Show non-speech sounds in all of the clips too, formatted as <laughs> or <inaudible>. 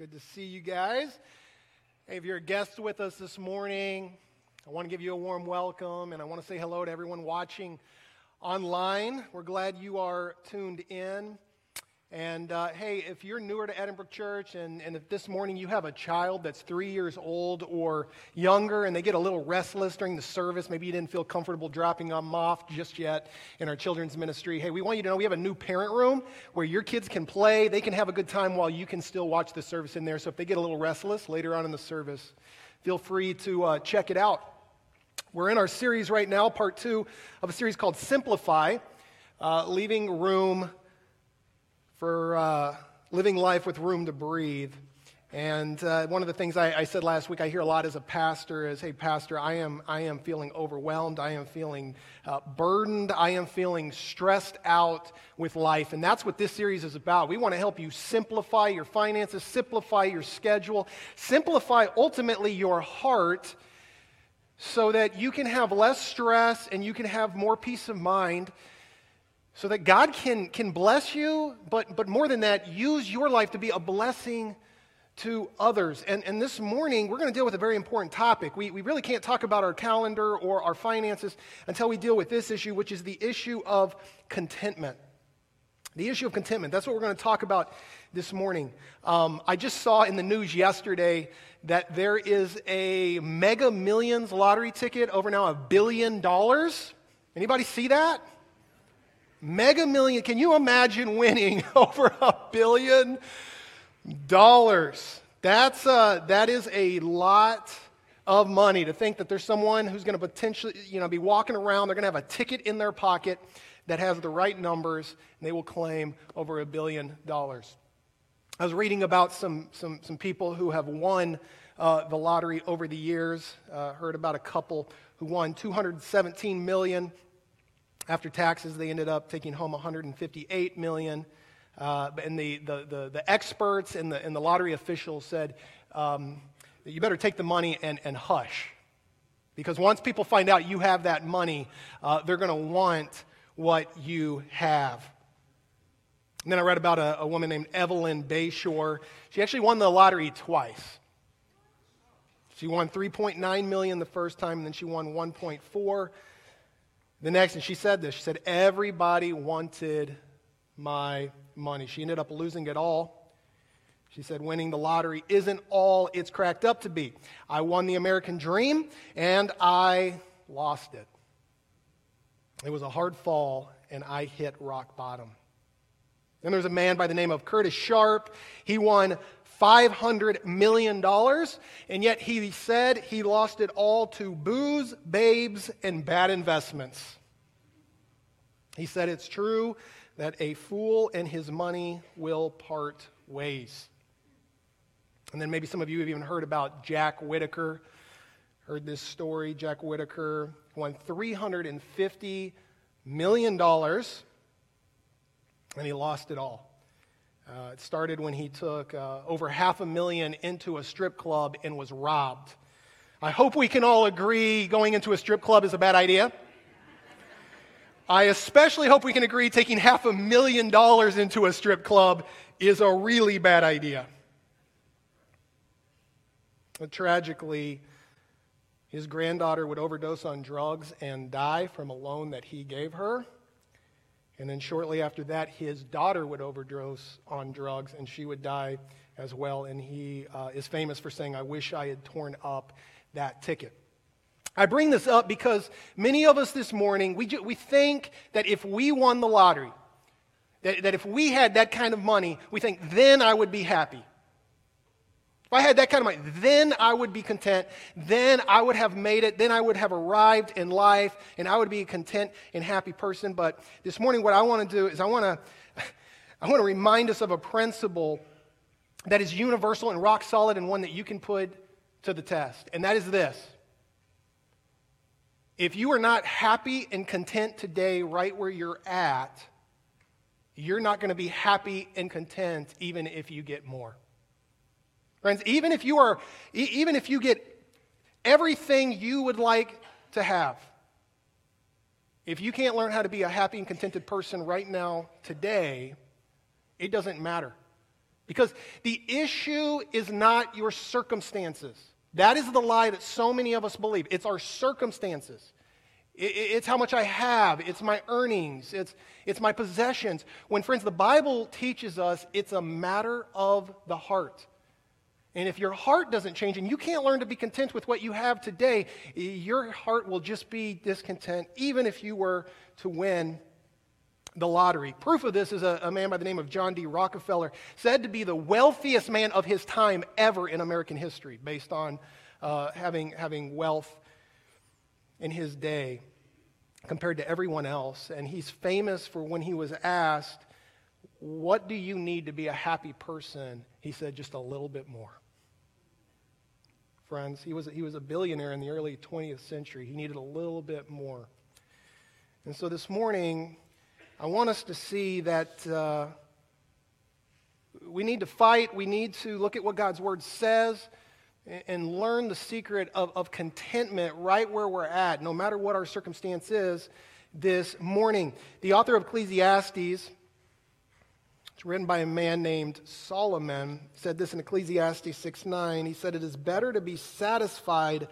Good to see you guys. Hey, if you're a guest with us this morning, I want to give you a warm welcome and I want to say hello to everyone watching online. We're glad you are tuned in. And uh, hey, if you're newer to Edinburgh Church and, and if this morning you have a child that's three years old or younger and they get a little restless during the service, maybe you didn't feel comfortable dropping them off just yet in our children's ministry, hey, we want you to know we have a new parent room where your kids can play. They can have a good time while you can still watch the service in there. So if they get a little restless later on in the service, feel free to uh, check it out. We're in our series right now, part two of a series called Simplify, uh, leaving room for uh, living life with room to breathe. And uh, one of the things I, I, said last week, I hear a lot as a pastor is, hey, pastor, I am, I am feeling overwhelmed. I am feeling uh, burdened. I am feeling stressed out with life. And that's what this series is about. We want to help you simplify your finances, simplify your schedule, simplify ultimately your heart so that you can have less stress and you can have more peace of mind so that God can, can bless you, but, but more than that, use your life to be a blessing to others. And, and this morning, we're going to deal with a very important topic. We, we really can't talk about our calendar or our finances until we deal with this issue, which is the issue of contentment. The issue of contentment. That's what we're going to talk about this morning. Um, I just saw in the news yesterday that there is a mega millions lottery ticket over now a billion dollars. Anybody see that? Mega million. Can you imagine winning <laughs> over a billion dollars? That's uh, that is a lot of money to think that there's someone who's going to potentially, you know, be walking around. They're going to have a ticket in their pocket that has the right numbers, and they will claim over a billion dollars. I was reading about some some some people who have won uh, the lottery over the years. Uh, heard about a couple who won 217 million after taxes, they ended up taking home 158 million. Uh, and the, the, the, the, experts and the, and the lottery officials said um, you better take the money and, and hush. Because once people find out you have that money, uh, they're going to want what you have. And then I read about a, a woman named Evelyn Bayshore. She actually won the lottery twice. She won 3.9 million the first time, and then she won 1.4 the next, and she said this she said, Everybody wanted my money. She ended up losing it all. She said, winning the lottery isn't all it's cracked up to be. I won the American dream and I lost it. It was a hard fall and I hit rock bottom. Then there's a man by the name of Curtis Sharp. He won $500 million, and yet he said he lost it all to booze, babes, and bad investments. He said it's true that a fool and his money will part ways. And then maybe some of you have even heard about Jack Whittaker. Heard this story. Jack Whittaker won $350 million, and he lost it all. Uh, it started when he took uh, over half a million into a strip club and was robbed. I hope we can all agree going into a strip club is a bad idea. I especially hope we can agree taking half a million dollars into a strip club is a really bad idea. But tragically, his granddaughter would overdose on drugs and die from a loan that he gave her. And then shortly after that, his daughter would overdose on drugs and she would die as well. And he uh, is famous for saying, I wish I had torn up that ticket. I bring this up because many of us this morning, we, ju- we think that if we won the lottery, that, that if we had that kind of money, we think then I would be happy. If I had that kind of money, then I would be content. Then I would have made it. Then I would have arrived in life and I would be a content and happy person. But this morning, what I want to do is I want to, <laughs> I want to remind us of a principle that is universal and rock solid and one that you can put to the test. And that is this. If you are not happy and content today, right where you're at, you're not going to be happy and content even if you get more. Friends, even if you are, even if you get everything you would like to have, if you can't learn how to be a happy and contented person right now, today, it doesn't matter. Because the issue is not your circumstances. That is the lie that so many of us believe. It's our circumstances. It's how much I have. It's my earnings. It's, it's my possessions. When, friends, the Bible teaches us it's a matter of the heart. And if your heart doesn't change and you can't learn to be content with what you have today, your heart will just be discontent, even if you were to win the lottery. Proof of this is a, a, man by the name of John D. Rockefeller, said to be the wealthiest man of his time ever in American history, based on uh, having, having wealth in his day compared to everyone else. And he's famous for when he was asked, What do you need to be a happy person? He said, Just a little bit more. Friends, he was, he was a billionaire in the early 20th century. He needed a little bit more. And so this morning, I want us to see that uh, we need to fight. We need to look at what God's word says and learn the secret of, of contentment right where we're at, no matter what our circumstance is this morning. The author of Ecclesiastes, it's written by a man named Solomon, said this in Ecclesiastes 6 9. He said, It is better to be satisfied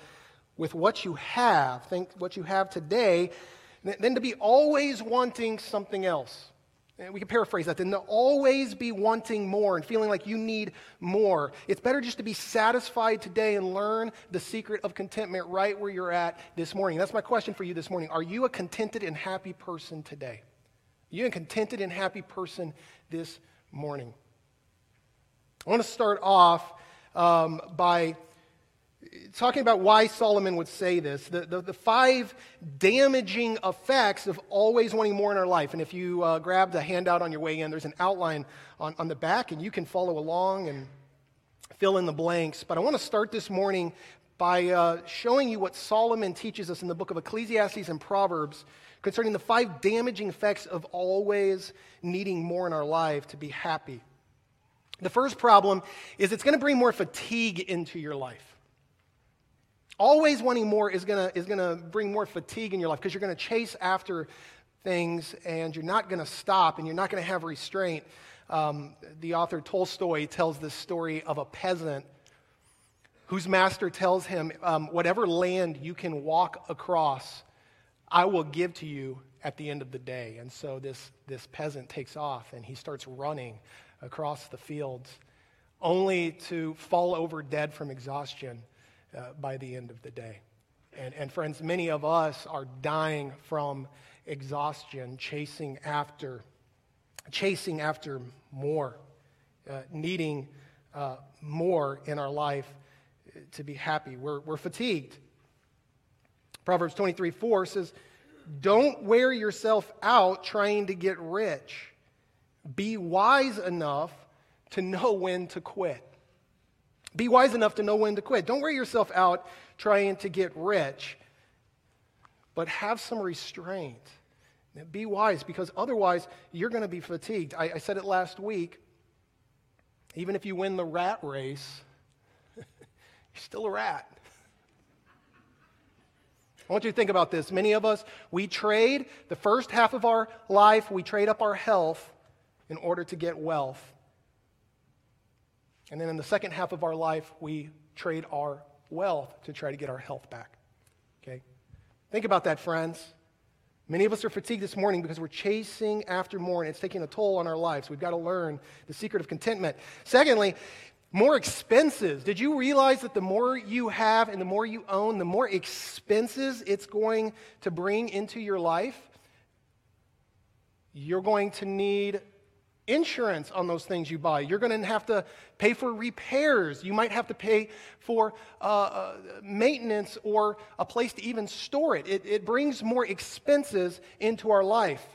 with what you have, think what you have today, than to be always wanting something else. And we can paraphrase that, then to always be wanting more and feeling like you need more. It's better just to be satisfied today and learn the secret of contentment right where you're at this morning. That's my question for you this morning. Are you a contented and happy person today? You a contented and happy person this morning? I want to start off um, by talking about why Solomon would say this, the, the, the, five damaging effects of always wanting more in our life. And if you uh, grab the handout on your way in, there's an outline on, on the back, and you can follow along and fill in the blanks. But I want to start this morning by uh, showing you what Solomon teaches us in the book of Ecclesiastes and Proverbs concerning the five damaging effects of always needing more in our life to be happy. The first problem is it's going to bring more fatigue into your life. Always wanting more is going to is going to bring more fatigue in your life because you're going to chase after things and you're not going to stop and you're not going to have restraint. Um, the author Tolstoy tells this story of a peasant whose master tells him, um, Whatever land you can walk across, I will give to you at the end of the day. And so this, this peasant takes off and he starts running across the fields, only to fall over dead from exhaustion uh, by the end of the day. And, and friends, many of us are dying from exhaustion, chasing after, chasing after more, uh, needing uh, more in our life to be happy. We're, we're fatigued. Proverbs 23 4 says, Don't wear yourself out trying to get rich. Be wise enough to know when to quit. Be wise enough to know when to quit. Don't wear yourself out trying to get rich, but have some restraint. Be wise because otherwise you're going to be fatigued. I, I said it last week. Even if you win the rat race, <laughs> you're still a rat. I want you to think about this. Many of us, we trade the first half of our life, we trade up our health in order to get wealth. And then in the second half of our life, we trade our wealth to try to get our health back. Okay? Think about that, friends. Many of us are fatigued this morning because we're chasing after more and it's taking a toll on our lives. We've got to learn the secret of contentment. Secondly, more expenses. Did you realize that the more you have and the more you own, the more expenses it's going to bring into your life? You're going to need insurance on those things you buy. You're going to have to pay for repairs. You might have to pay for uh, uh, maintenance or a place to even store it. it. It brings more expenses into our life.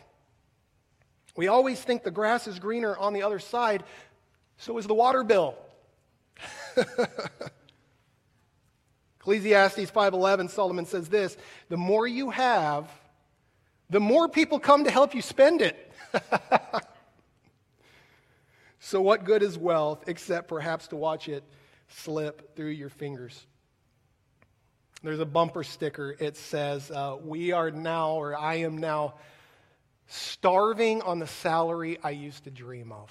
We always think the grass is greener on the other side, so is the water bill. <laughs> Ecclesiastes 5:11 Solomon says this, the more you have, the more people come to help you spend it. <laughs> So, what good is wealth except perhaps to watch it slip through your fingers? There's a bumper sticker. It says, uh, We are now, or I am now, starving on the salary I used to dream of.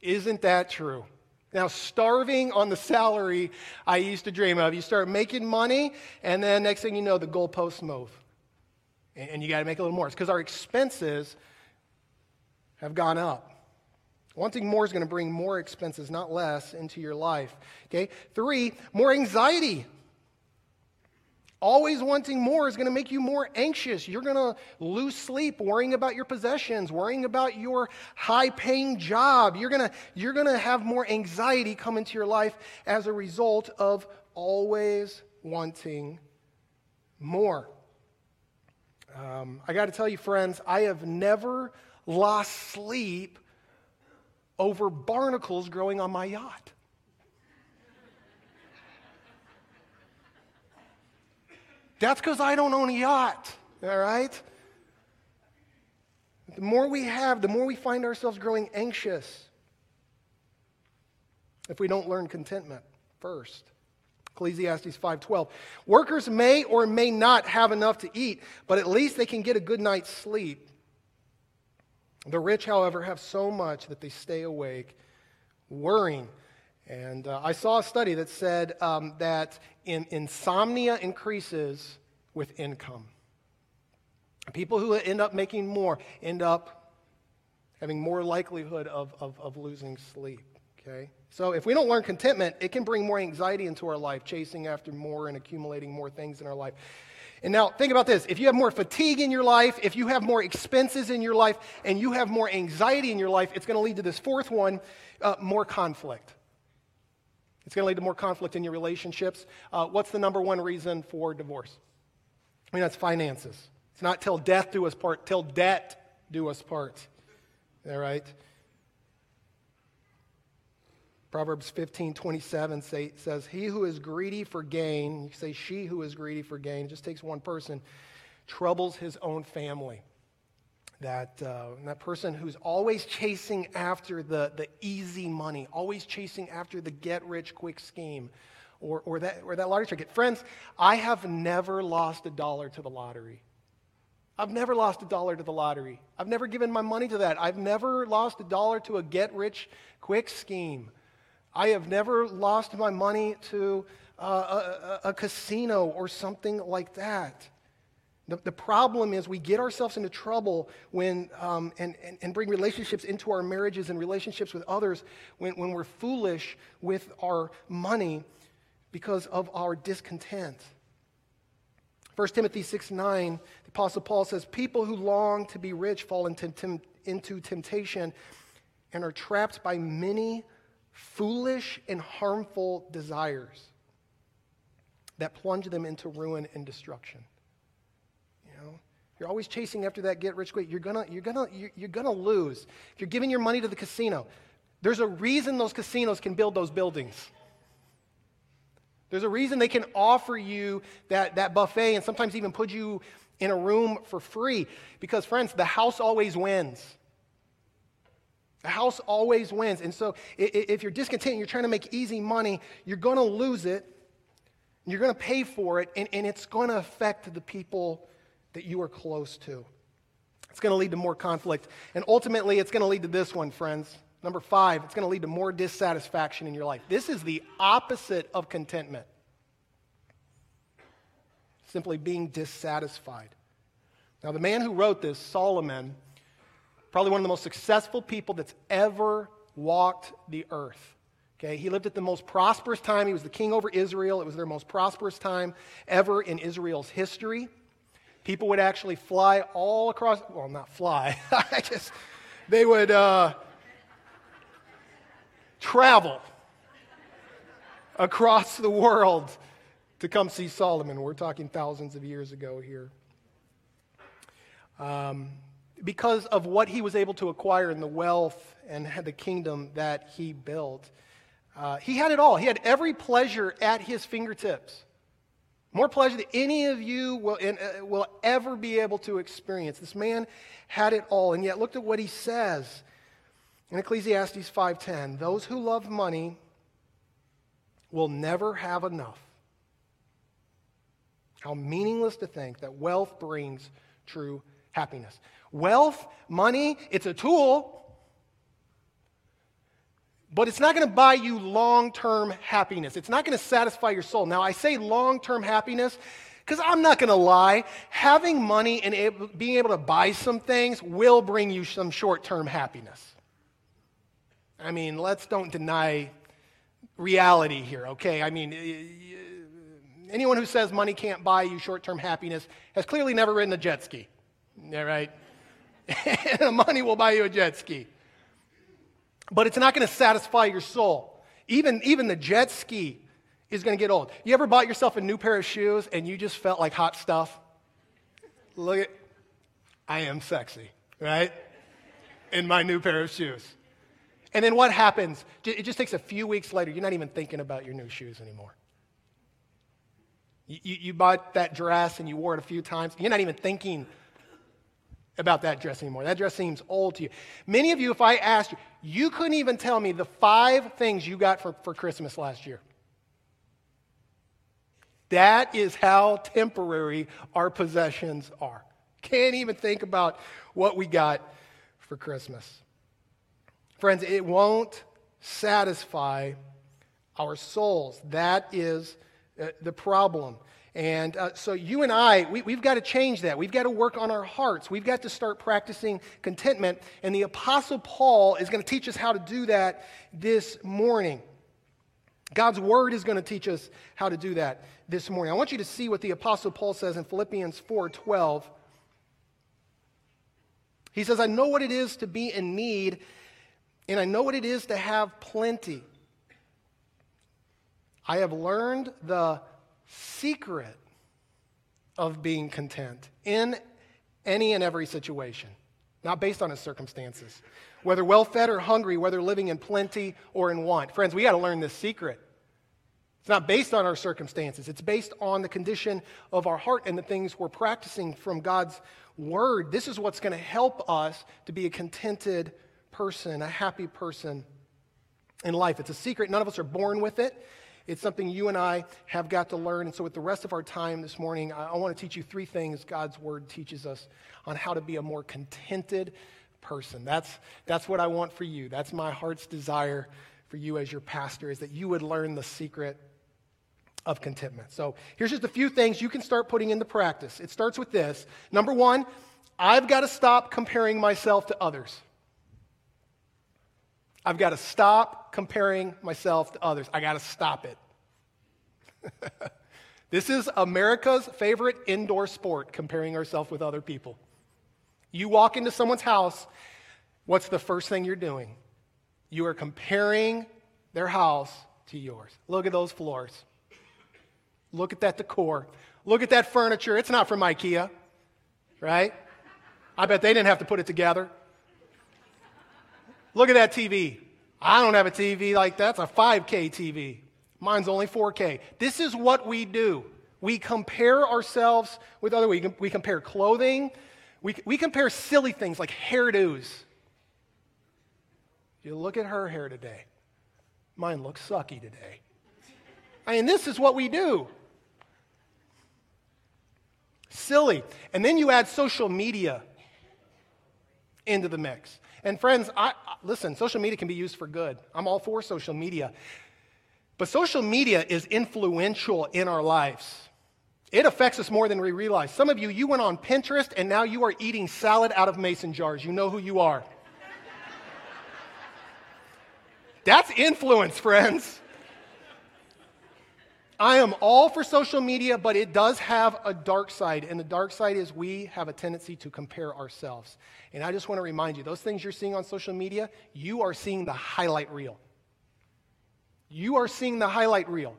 Isn't that true? Now, starving on the salary I used to dream of. You start making money, and then next thing you know, the goalposts move. And you got to make a little more. It's because our expenses have gone up. Wanting more is going to bring more expenses, not less, into your life. Okay? Three, more anxiety. Always wanting more is going to make you more anxious. You're going to lose sleep worrying about your possessions, worrying about your high paying job. You're going to, you're going to have more anxiety come into your life as a result of always wanting more. Um, I got to tell you, friends, I have never lost sleep over barnacles growing on my yacht. That's because I don't own a yacht, all right? The more we have, the more we find ourselves growing anxious if we don't learn contentment first. Ecclesiastes 5:12. Workers may or may not have enough to eat, but at least they can get a good night's sleep. The rich, however, have so much that they stay awake worrying and uh, I saw a study that said um, that in, insomnia increases with income. People who end up making more end up having more likelihood of, of, of losing sleep. Okay? So if we don't learn contentment, it can bring more anxiety into our life, chasing after more and accumulating more things in our life. And now think about this. If you have more fatigue in your life, if you have more expenses in your life, and you have more anxiety in your life, it's going to lead to this fourth one uh, more conflict. It's going to lead to more conflict in your relationships. Uh, what's the number one reason for divorce? I mean, that's finances. It's not till death do us part, till debt do us part. All right? Proverbs 15, 27 say, says, He who is greedy for gain, you say she who is greedy for gain, just takes one person, troubles his own family that, uh, that person who's always chasing after the, the easy money, always chasing after the get rich quick scheme or, or, that, or that lottery ticket. Friends, I have never lost a dollar to the lottery. I've never lost a dollar to the lottery. I've never given my money to that. I've never lost a dollar to a get rich quick scheme. I have never lost my money to uh, a, a, a casino or something like that. The, the problem is we get ourselves into trouble when, um, and, and, and bring relationships into our marriages and relationships with others when, when we're foolish with our money because of our discontent. 1 Timothy 6 9, the Apostle Paul says, People who long to be rich fall into, into temptation and are trapped by many foolish and harmful desires that plunge them into ruin and destruction. You're always chasing after that get rich quick. You're gonna, you're gonna, you're, you're gonna lose. If you're giving your money to the casino, there's a reason those casinos can build those buildings. There's a reason they can offer you that, that buffet and sometimes even put you in a room for free. Because, friends, the house always wins. The house always wins. And so, if you're discontent and you're trying to make easy money, you're going to lose it. You're going to pay for it, and, and it's going to affect the people that you are close to. It's going to lead to more conflict. And ultimately, it's going to lead to this one, friends. Number five, it's going to lead to more dissatisfaction in your life. This is the opposite of contentment simply being dissatisfied. Now, the man who wrote this, Solomon, probably one of the most successful people that's ever walked the earth. Okay, he lived at the most prosperous time. He was the king over Israel. It was their most prosperous time ever in Israel's history. People would actually fly all across, well, not fly, <laughs> I just, they would uh, travel across the world to come see Solomon. We're talking thousands of years ago here. Um, because of what he was able to acquire and the wealth and the kingdom that he built. Uh, he had it all. He had every pleasure at his fingertips. More pleasure than any of you will, uh, will ever be able to experience. This man had it all, and yet look at what he says in Ecclesiastes 5:10. Those who love money will never have enough. How meaningless to think that wealth brings true happiness. Wealth, money, it's a tool. But it's not going to buy you long term happiness. It's not going to satisfy your soul. Now, I say long term happiness because I'm not going to lie. Having money and able, being able to buy some things will bring you some short term happiness. I mean, let's don't deny reality here, okay? I mean, anyone who says money can't buy you short term happiness has clearly never ridden a jet ski. Yeah, right? <laughs> money will buy you a jet ski. But it's not going to satisfy your soul. Even, even the jet ski is going to get old. You ever bought yourself a new pair of shoes and you just felt like hot stuff? Look at, I am sexy, right? In my new pair of shoes. And then what happens? It just takes a few weeks later. You're not even thinking about your new shoes anymore. You, you, you, bought that dress and you wore it a few times. You're not even thinking about that dress anymore. That dress seems old to you. Many of you, if I asked you, you couldn't even tell me the five things you got for, for Christmas last year. That is how temporary our possessions are. Can't even think about what we got for Christmas. Friends, it won't satisfy our souls. That is uh, the problem. And uh, so, you and I, we, we've got to change that. We've got to work on our hearts. We've got to start practicing contentment. And the Apostle Paul is going to teach us how to do that this morning. God's Word is going to teach us how to do that this morning. I want you to see what the Apostle Paul says in Philippians 4:12. He says, I know what it is to be in need and I know what it is to have plenty. I have learned the secret of being content in any and every situation, not based on his circumstances. Whether well fed or hungry, whether living in plenty or in want. Friends, we got to learn this secret. It's not based on our circumstances, it's based on the condition of our heart and the things we're practicing from God's word. This is what's going to help us to be a contented person, a happy person in life. It's a secret. None of us are born with it. It's something you and I have got to learn. And so, with the rest of our time this morning, I, I want to teach you three things God's Word teaches us on how to be a more contented person. That's, that's what I want for you. That's my heart's desire for you as your pastor, is that you would learn the secret of contentment. So, here's just a few things you can start putting into practice. It starts with this. Number one, I've got to stop comparing myself to others. I've got to stop comparing myself to others. I got to stop it. <laughs> this is America's favorite indoor sport, comparing ourselves with other people. You walk into someone's house, what's the first thing you're doing? You are comparing their house to yours. Look at those floors. Look at that decor. Look at that furniture. It's not from IKEA, right? I bet they didn't have to put it together. Look at that TV. I don't have a TV like that. It's a 5K TV. Mine's only 4K. This is what we do. We compare ourselves with other. We, we compare clothing. We, we compare silly things like hairdos. You look at her hair today. Mine looks sucky today. I mean, this is what we do. Silly. And then you add social media into the mix. And friends, I, listen, social media can be used for good. I'm all for social media. But social media is influential in our lives. It affects us more than we realize. Some of you, you went on Pinterest and now you are eating salad out of mason jars. You know who you are. That's influence, friends. I am all for social media, but it does have a dark side. And the dark side is we have a tendency to compare ourselves. And I just want to remind you those things you're seeing on social media, you are seeing the highlight reel. You are seeing the highlight reel.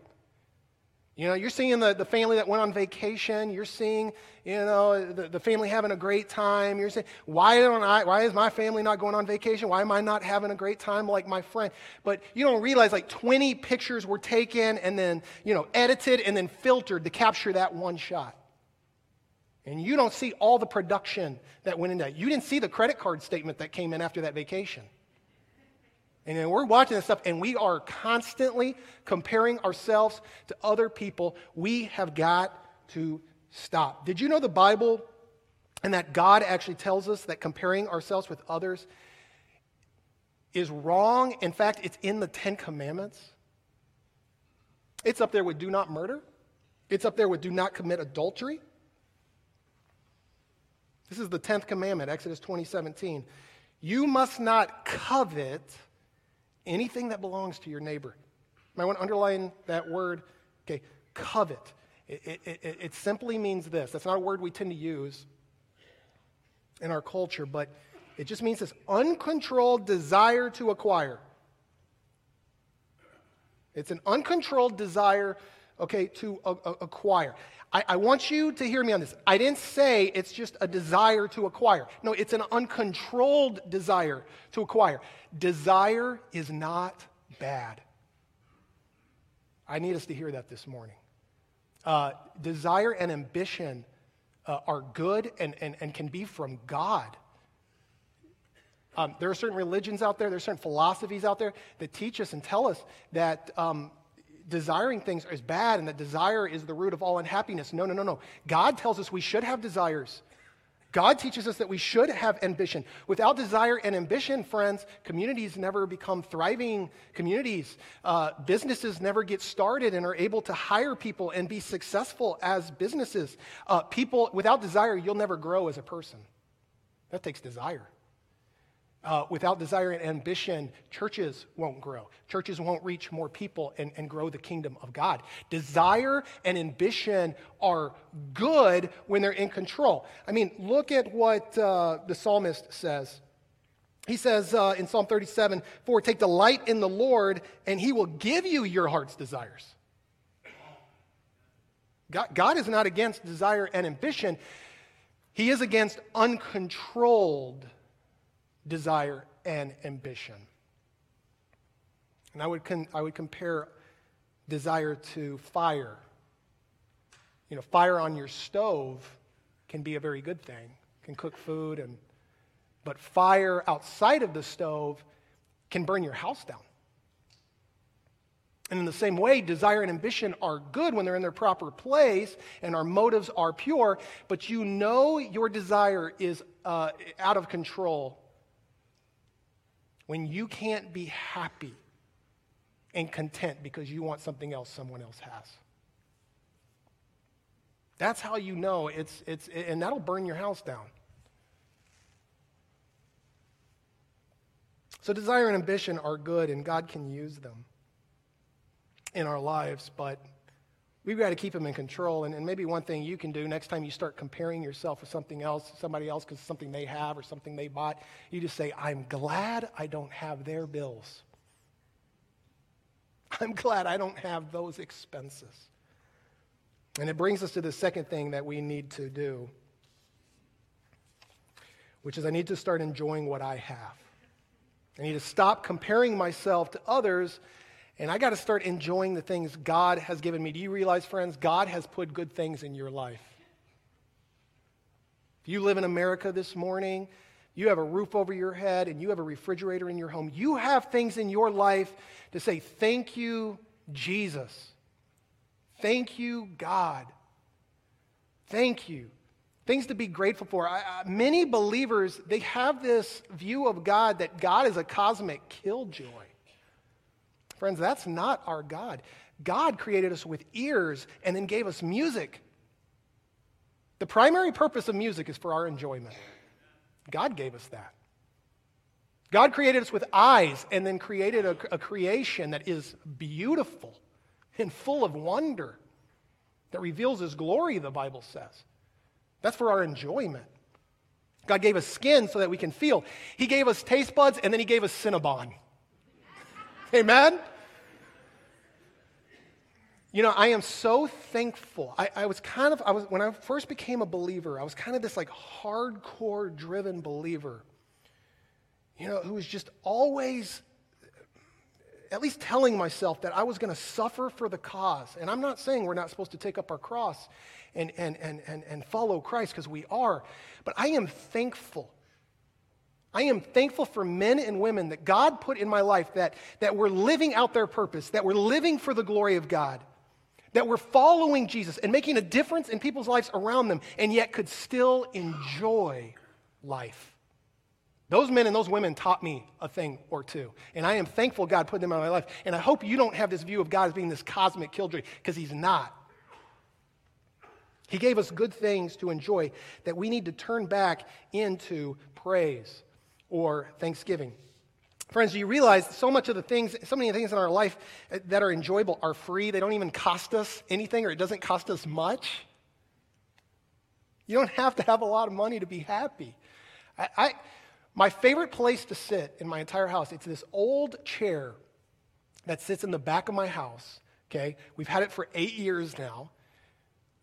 You know, you're seeing the, the family that went on vacation. You're seeing, you know, the, the family having a great time. You're saying, why don't I, why is my family not going on vacation? Why am I not having a great time like my friend? But you don't realize like 20 pictures were taken and then, you know, edited and then filtered to capture that one shot. And you don't see all the production that went into that. You didn't see the credit card statement that came in after that vacation. And then we're watching this stuff and we are constantly comparing ourselves to other people. We have got to stop. Did you know the Bible and that God actually tells us that comparing ourselves with others is wrong. In fact, it's in the Ten Commandments. It's up there with do not murder, it's up there with do not commit adultery. This is the 10th commandment, Exodus 20 17. You must not covet anything that belongs to your neighbor. I want to underline that word. Okay, covet. It, it, it, it, simply means this. That's not a word we tend to use in our culture, but it just means this uncontrolled desire to acquire. It's an uncontrolled desire, okay, to a, a, acquire. I, I want you to hear me on this. I didn't say it's just a desire to acquire. No, it's an uncontrolled desire to acquire. Desire is not bad. I need us to hear that this morning. Uh, desire and ambition uh, are good and, and, and can be from God. Um, there are certain religions out there, there are certain philosophies out there that teach us and tell us that um, desiring things is bad and that desire is the root of all unhappiness. No, no, no, no. God tells us we should have desires. God teaches us that we should have ambition. Without desire and ambition, friends, communities never become thriving communities. Uh, businesses never get started and are able to hire people and be successful as businesses. Uh, people, without desire, you'll never grow as a person. That takes desire. Uh, without desire and ambition, churches won't grow. Churches won't reach more people and, and grow the kingdom of God. Desire and ambition are good when they're in control. I mean, look at what uh, the psalmist says. He says uh, in Psalm 37 For take delight in the Lord, and he will give you your heart's desires. God, God is not against desire and ambition, He is against uncontrolled desire, and ambition. And I would, con- I would compare desire to fire. You know, fire on your stove can be a very good thing, can cook food, and, but fire outside of the stove can burn your house down. And in the same way, desire and ambition are good when they're in their proper place and our motives are pure, but you know your desire is uh, out of control when you can't be happy and content because you want something else someone else has. That's how you know it's, it's, and that'll burn your house down. So, desire and ambition are good, and God can use them in our lives, but We've got to keep them in control. And, and, maybe one thing you can do next time you start comparing yourself with something else, somebody else, because something they have or something they bought, you just say, I'm glad I don't have their bills. <laughs> I'm glad I don't have those expenses. And it brings us to the second thing that we need to do, which is I need to start enjoying what I have. I need to stop comparing myself to others and I got to start enjoying the things God has given me. Do you realize, friends, God has put good things in your life? If you live in America this morning, you have a roof over your head, and you have a refrigerator in your home. You have things in your life to say, Thank you, Jesus. Thank you, God. Thank you. Things to be grateful for. I, I, many believers, they have this view of God that God is a cosmic killjoy. Friends, that's not our God. God created us with ears and then gave us music. The primary purpose of music is for our enjoyment. God gave us that. God created us with eyes and then created a, a creation that is beautiful and full of wonder that reveals His glory, the Bible says. That's for our enjoyment. God gave us skin so that we can feel. He gave us taste buds and then He gave us Cinnabon. <laughs> Amen? You know, I am so thankful. I, I, was kind of, I was, when I first became a believer, I was kind of this like hardcore driven believer, you know, who was just always at least telling myself that I was going to suffer for the cause. And I'm not saying we're not supposed to take up our cross and, and, and, and, and follow Christ because we are, but I am thankful. I am thankful for men and women that God put in my life that, that were living out their purpose, that were living for the glory of God that were following Jesus and making a difference in people's lives around them, and yet could still enjoy life. Those men and those women taught me a thing or two. And I am thankful God put them in my life. And I hope you don't have this view of God as being this cosmic killjoy, because He's not. He gave us good things to enjoy that we need to turn back into praise or thanksgiving. Friends, do you realize so much of the things, so many things in our life that are enjoyable are free? They don't even cost us anything or it doesn't cost us much. You don't have to have a lot of money to be happy. I, I my favorite place to sit in my entire house, it's this old chair that sits in the back of my house. Okay, we've had it for eight years now.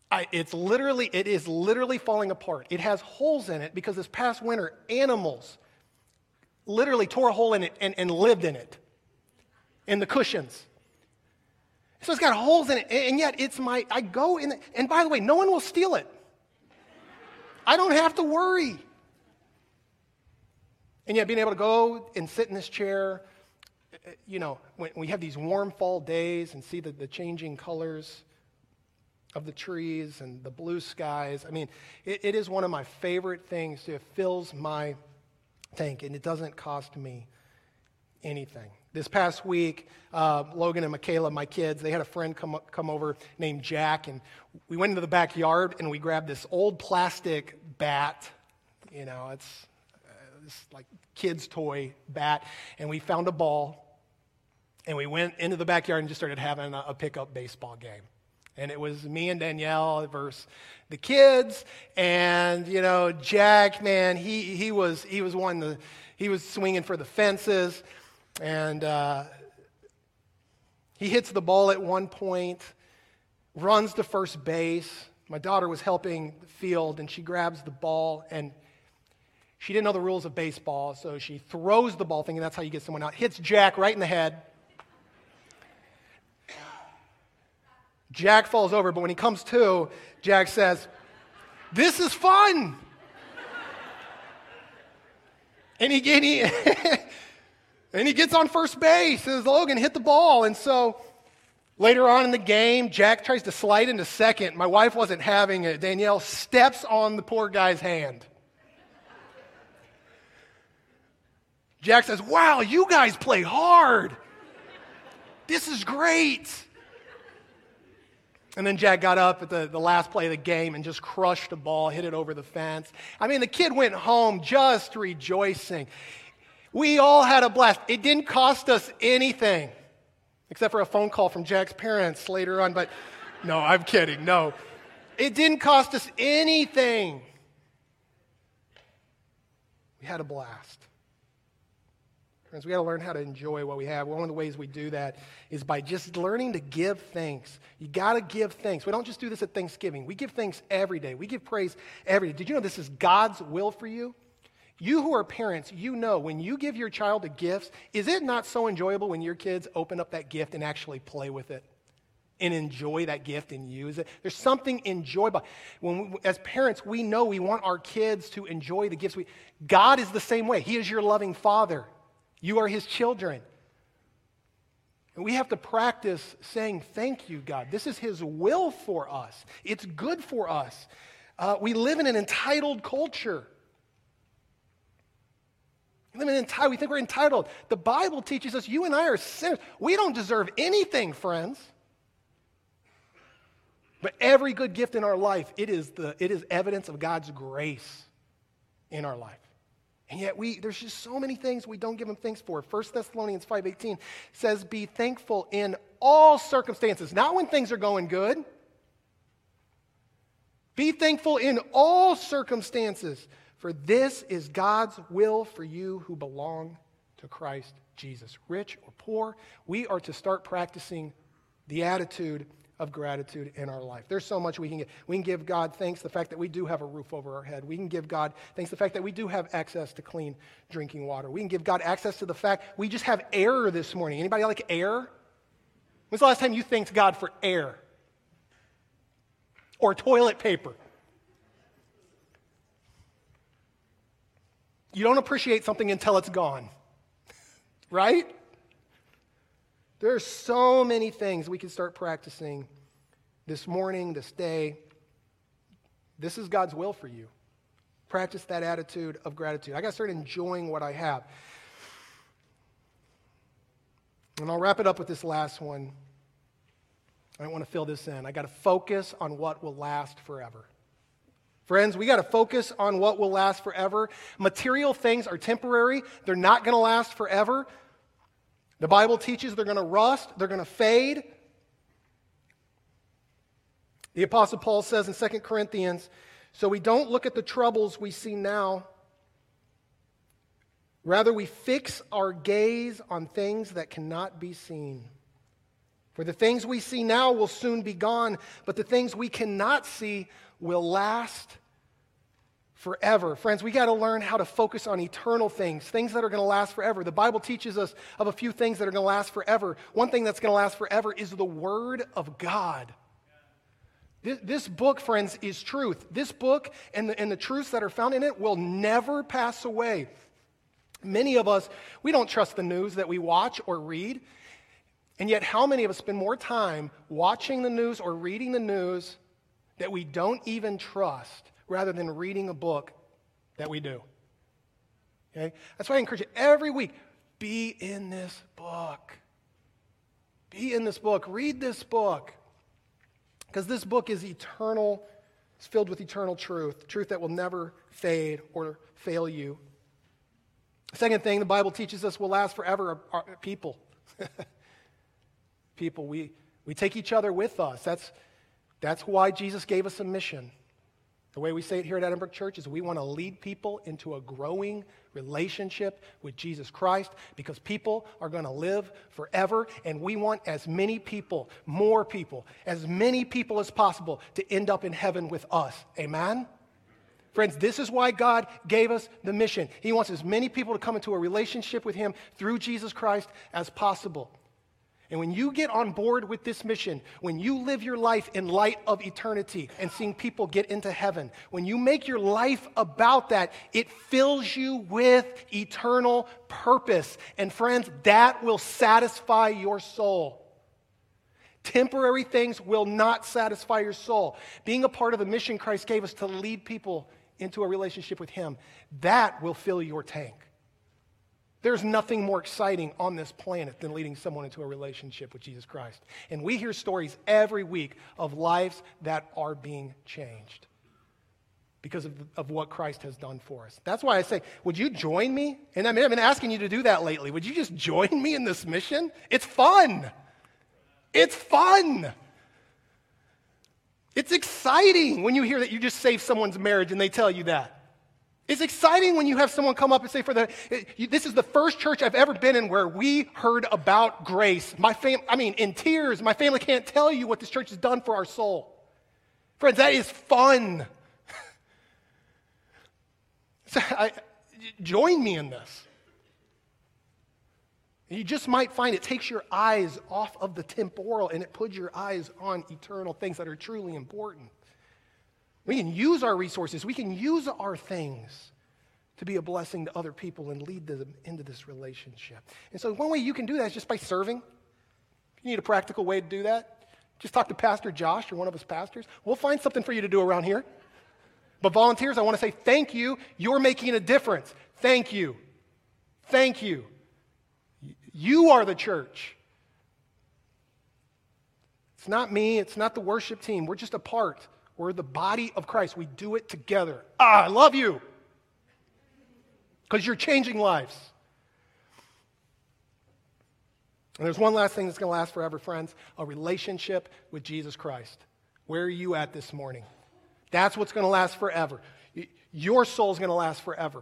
I, it's literally, it is literally falling apart. It has holes in it because this past winter, animals literally tore a hole in it and, and lived in it, in the cushions. So it's got holes in it, and yet it's my, I go in, the, and by the way, no one will steal it. I don't have to worry. And yet, being able to go and sit in this chair, you know, when we have these warm fall days and see the, the changing colors of the trees and the blue skies, I mean, it, it is one of my favorite things. It fills my tank, and it doesn't cost me anything. This past week, uh, Logan and Michaela, my kids, they had a friend come, come over named Jack, and we went into the backyard and we grabbed this old plastic bat. You know, it's this like kid's toy bat, and we found a ball, and we went into the backyard and just started having a, a pickup baseball game. And it was me and Danielle versus the kids, and you know Jack, man, he he was he was one the he was swinging for the fences, and uh, he hits the ball at one point, runs to first base. My daughter was helping the field, and she grabs the ball and she didn't know the rules of baseball, so she throws the ball, thinking that's how you get someone out. Hits Jack right in the head. Jack falls over, but when he comes to, Jack says, This is fun. and, he, and, he, <laughs> and he gets on first base, says, Logan, hit the ball. And so later on in the game, Jack tries to slide into second. My wife wasn't having it. Danielle steps on the poor guy's hand. Jack says, Wow, you guys play hard. This is great. And then Jack got up at the, the last play of the game and just crushed a ball, hit it over the fence. I mean, the kid went home just rejoicing. We all had a blast. It didn't cost us anything, except for a phone call from Jack's parents later on. But <laughs> no, I'm kidding. No. It didn't cost us anything. We had a blast. Friends, we got to learn how to enjoy what we have. One of the ways we do that is by just learning to give thanks. You got to give thanks. We don't just do this at Thanksgiving. We give thanks every day. We give praise every day. Did you know this is God's will for you? You who are parents, you know when you give your child a gift, is it not so enjoyable when your kids open up that gift and actually play with it? and enjoy that gift and use it. There's something enjoyable. When we, as parents, we know we want our kids to enjoy the gifts. We, God is the same way. He is your loving father. You are his children. And we have to practice saying, Thank you, God. This is his will for us, it's good for us. Uh, we live in an entitled culture. We live in entitled. We think we're entitled. The Bible teaches us you and I are sinners. We don't deserve anything, friends. But every good gift in our life, it is, the, it is evidence of God's grace in our life. And yet we there's just so many things we don't give him thanks for. 1 Thessalonians 5:18 says be thankful in all circumstances, not when things are going good. Be thankful in all circumstances, for this is God's will for you who belong to Christ Jesus. Rich or poor, we are to start practicing the attitude of gratitude in our life. There's so much we can get. We can give God thanks the fact that we do have a roof over our head. We can give God thanks the fact that we do have access to clean drinking water. We can give God access to the fact we just have air this morning. Anybody like air? When's the last time you thanked God for air? Or toilet paper? You don't appreciate something until it's gone. <laughs> right? There are so many things we can start practicing this morning, this day. This is God's will for you. Practice that attitude of gratitude. I got to start enjoying what I have. And I'll wrap it up with this last one. I don't want to fill this in. I got to focus on what will last forever. Friends, we got to focus on what will last forever. Material things are temporary, they're not going to last forever. The Bible teaches they're going to rust, they're going to fade. The Apostle Paul says in 2 Corinthians, so we don't look at the troubles we see now. Rather, we fix our gaze on things that cannot be seen. For the things we see now will soon be gone, but the things we cannot see will last forever. Friends, we got to learn how to focus on eternal things, things that are going to last forever. The Bible teaches us of a few things that are going to last forever. One thing that's going to last forever is the Word of God. This, book, friends, is truth. This book and the, and the truths that are found in it will never pass away. Many of us, we don't trust the news that we watch or read. And yet, how many of us spend more time watching the news or reading the news that we don't even trust rather than reading a book that we do? Okay? That's why I encourage you every week be in this book. Be in this book. Read this book. Because this book is eternal, it's filled with eternal truth, truth that will never fade or fail you. Second thing the Bible teaches us will last forever are, people. <laughs> people, we, we take each other with us. That's, that's why Jesus gave us a mission. The way we say it here at Edinburgh Church is we want to lead people into a growing relationship with Jesus Christ because people are going to live forever, and we want as many people, more people, as many people as possible to end up in heaven with us. Amen? Friends, this is why God gave us the mission. He wants as many people to come into a relationship with Him through Jesus Christ as possible. And when you get on board with this mission, when you live your life in light of eternity and seeing people get into heaven, when you make your life about that, it fills you with eternal purpose. And friends, that will satisfy your soul. Temporary things will not satisfy your soul. Being a part of the mission Christ gave us to lead people into a relationship with Him, that will fill your tank. There's nothing more exciting on this planet than leading someone into a relationship with Jesus Christ. And we hear stories every week of lives that are being changed because of, of what Christ has done for us. That's why I say, would you join me? And I mean, I've been asking you to do that lately. Would you just join me in this mission? It's fun. It's fun. It's exciting when you hear that you just saved someone's marriage and they tell you that. It's exciting when you have someone come up and say, "For the this is the first church I've ever been in where we heard about grace." My fam, I mean, in tears, my family can't tell you what this church has done for our soul. Friends, that is fun. <laughs> so I, join me in this. You just might find it takes your eyes off of the temporal and it puts your eyes on eternal things that are truly important. We can use our resources, we can use our things to be a blessing to other people and lead them into this relationship. And so, one way you can do that is just by serving. If you need a practical way to do that, just talk to Pastor Josh or one of his pastors. We'll find something for you to do around here. But, volunteers, I want to say thank you. You're making a difference. Thank you. Thank you. You are the church. It's not me, it's not the worship team. We're just a part. We're the body of Christ. We do it together. Ah, I love you. Because you're changing lives. And there's one last thing that's going to last forever, friends a relationship with Jesus Christ. Where are you at this morning? That's what's going to last forever. Your soul's going to last forever.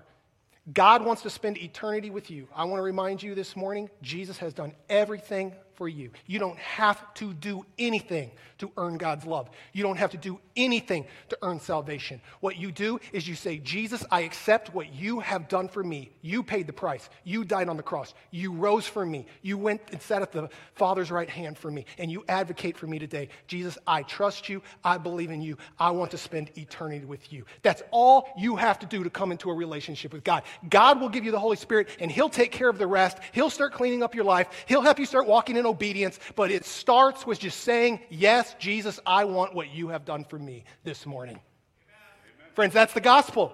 God wants to spend eternity with you. I want to remind you this morning Jesus has done everything for you. You don't have to do anything to earn God's love. You don't have to do anything to earn salvation. What you do is you say, Jesus, I accept what you have done for me. You paid the price. You died on the cross. You rose for me. You went and sat at the Father's right hand for me, and you advocate for me today. Jesus, I trust you. I believe in you. I want to spend eternity with you. That's all you have to do to come into a relationship with God. God will give you the Holy Spirit, and He'll take care of the rest. He'll start cleaning up your life. He'll help you start walking in obedience, but it starts with just saying, Yes, Jesus, I want what you have done for me this morning. Amen. Friends, that's the gospel.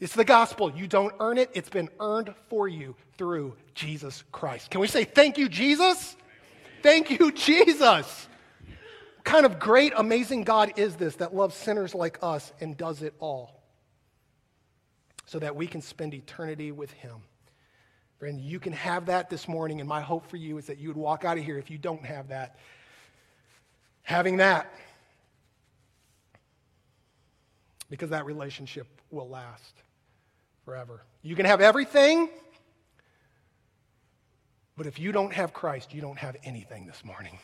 It's the gospel. You don't earn it, it's been earned for you through Jesus Christ. Can we say, Thank you, Jesus? Thank you, Jesus. What kind of great, amazing God is this that loves sinners like us and does it all so that we can spend eternity with Him? Friend, you can have that this morning, and my hope for you is that you would walk out of here if you don't have that. Having that, because that relationship will last forever. You can have everything, but if you don't have Christ, you don't have anything this morning.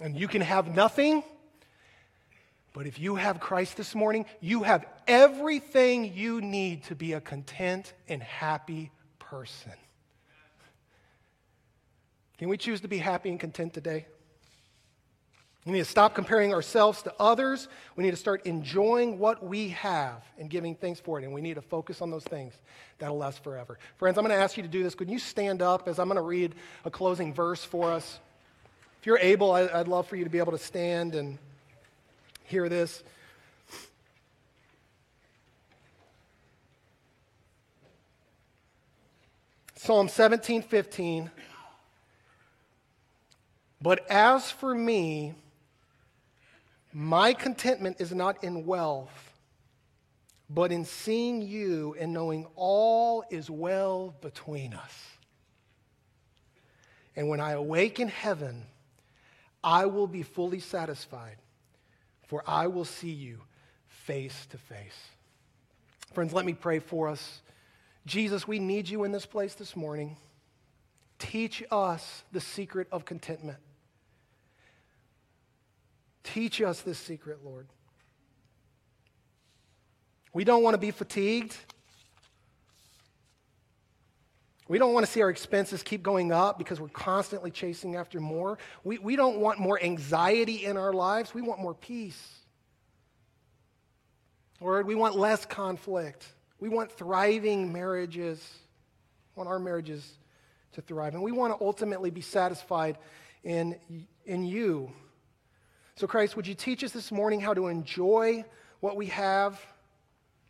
And you can have nothing, but if you have Christ this morning, you have everything you need to be a content and happy person. Can we choose to be happy and content today? We need to stop comparing ourselves to others. We need to start enjoying what we have and giving thanks for it. And we need to focus on those things that'll last forever. Friends, I'm going to ask you to do this. Could you stand up as I'm going to read a closing verse for us? If you're able, I'd love for you to be able to stand and hear this. Psalm 17, 15. But as for me, my contentment is not in wealth, but in seeing you and knowing all is well between us. And when I awake in heaven, I will be fully satisfied, for I will see you face to face. Friends, let me pray for us. Jesus, we need you in this place this morning. Teach us the secret of contentment. Teach us this secret, Lord. We don't want to be fatigued. We don't want to see our expenses keep going up because we're constantly chasing after more. We, we don't want more anxiety in our lives. We want more peace. Lord, we want less conflict. We want thriving marriages. We want our marriages to thrive. And we want to ultimately be satisfied in, in you so, Christ, would you teach us this morning how to enjoy what we have,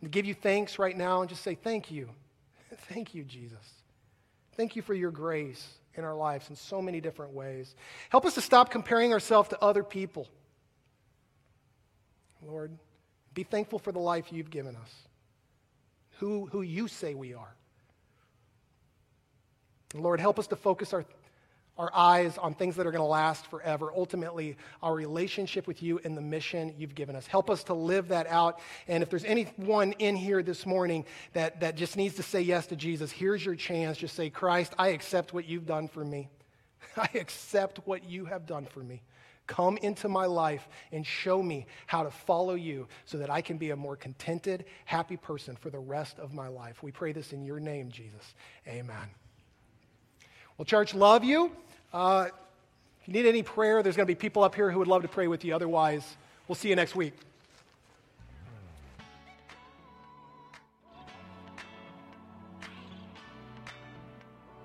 to give you thanks right now, and just say, Thank you. <laughs> Thank you, Jesus. Thank you for your grace in our lives in so many different ways. Help us to stop comparing ourselves to other people. Lord, be thankful for the life you've given us, who, who you say we are. Lord, help us to focus our our eyes on things that are going to last forever. Ultimately, our relationship with you and the mission you've given us. Help us to live that out. And if there's anyone in here this morning that, that just needs to say yes to Jesus, here's your chance. Just say, Christ, I accept what you've done for me. <laughs> I accept what you have done for me. Come into my life and show me how to follow you so that I can be a more contented, happy person for the rest of my life. We pray this in your name, Jesus. Amen. Well, church, love you. Uh, if you need any prayer, there's going to be people up here who would love to pray with you. Otherwise, we'll see you next week.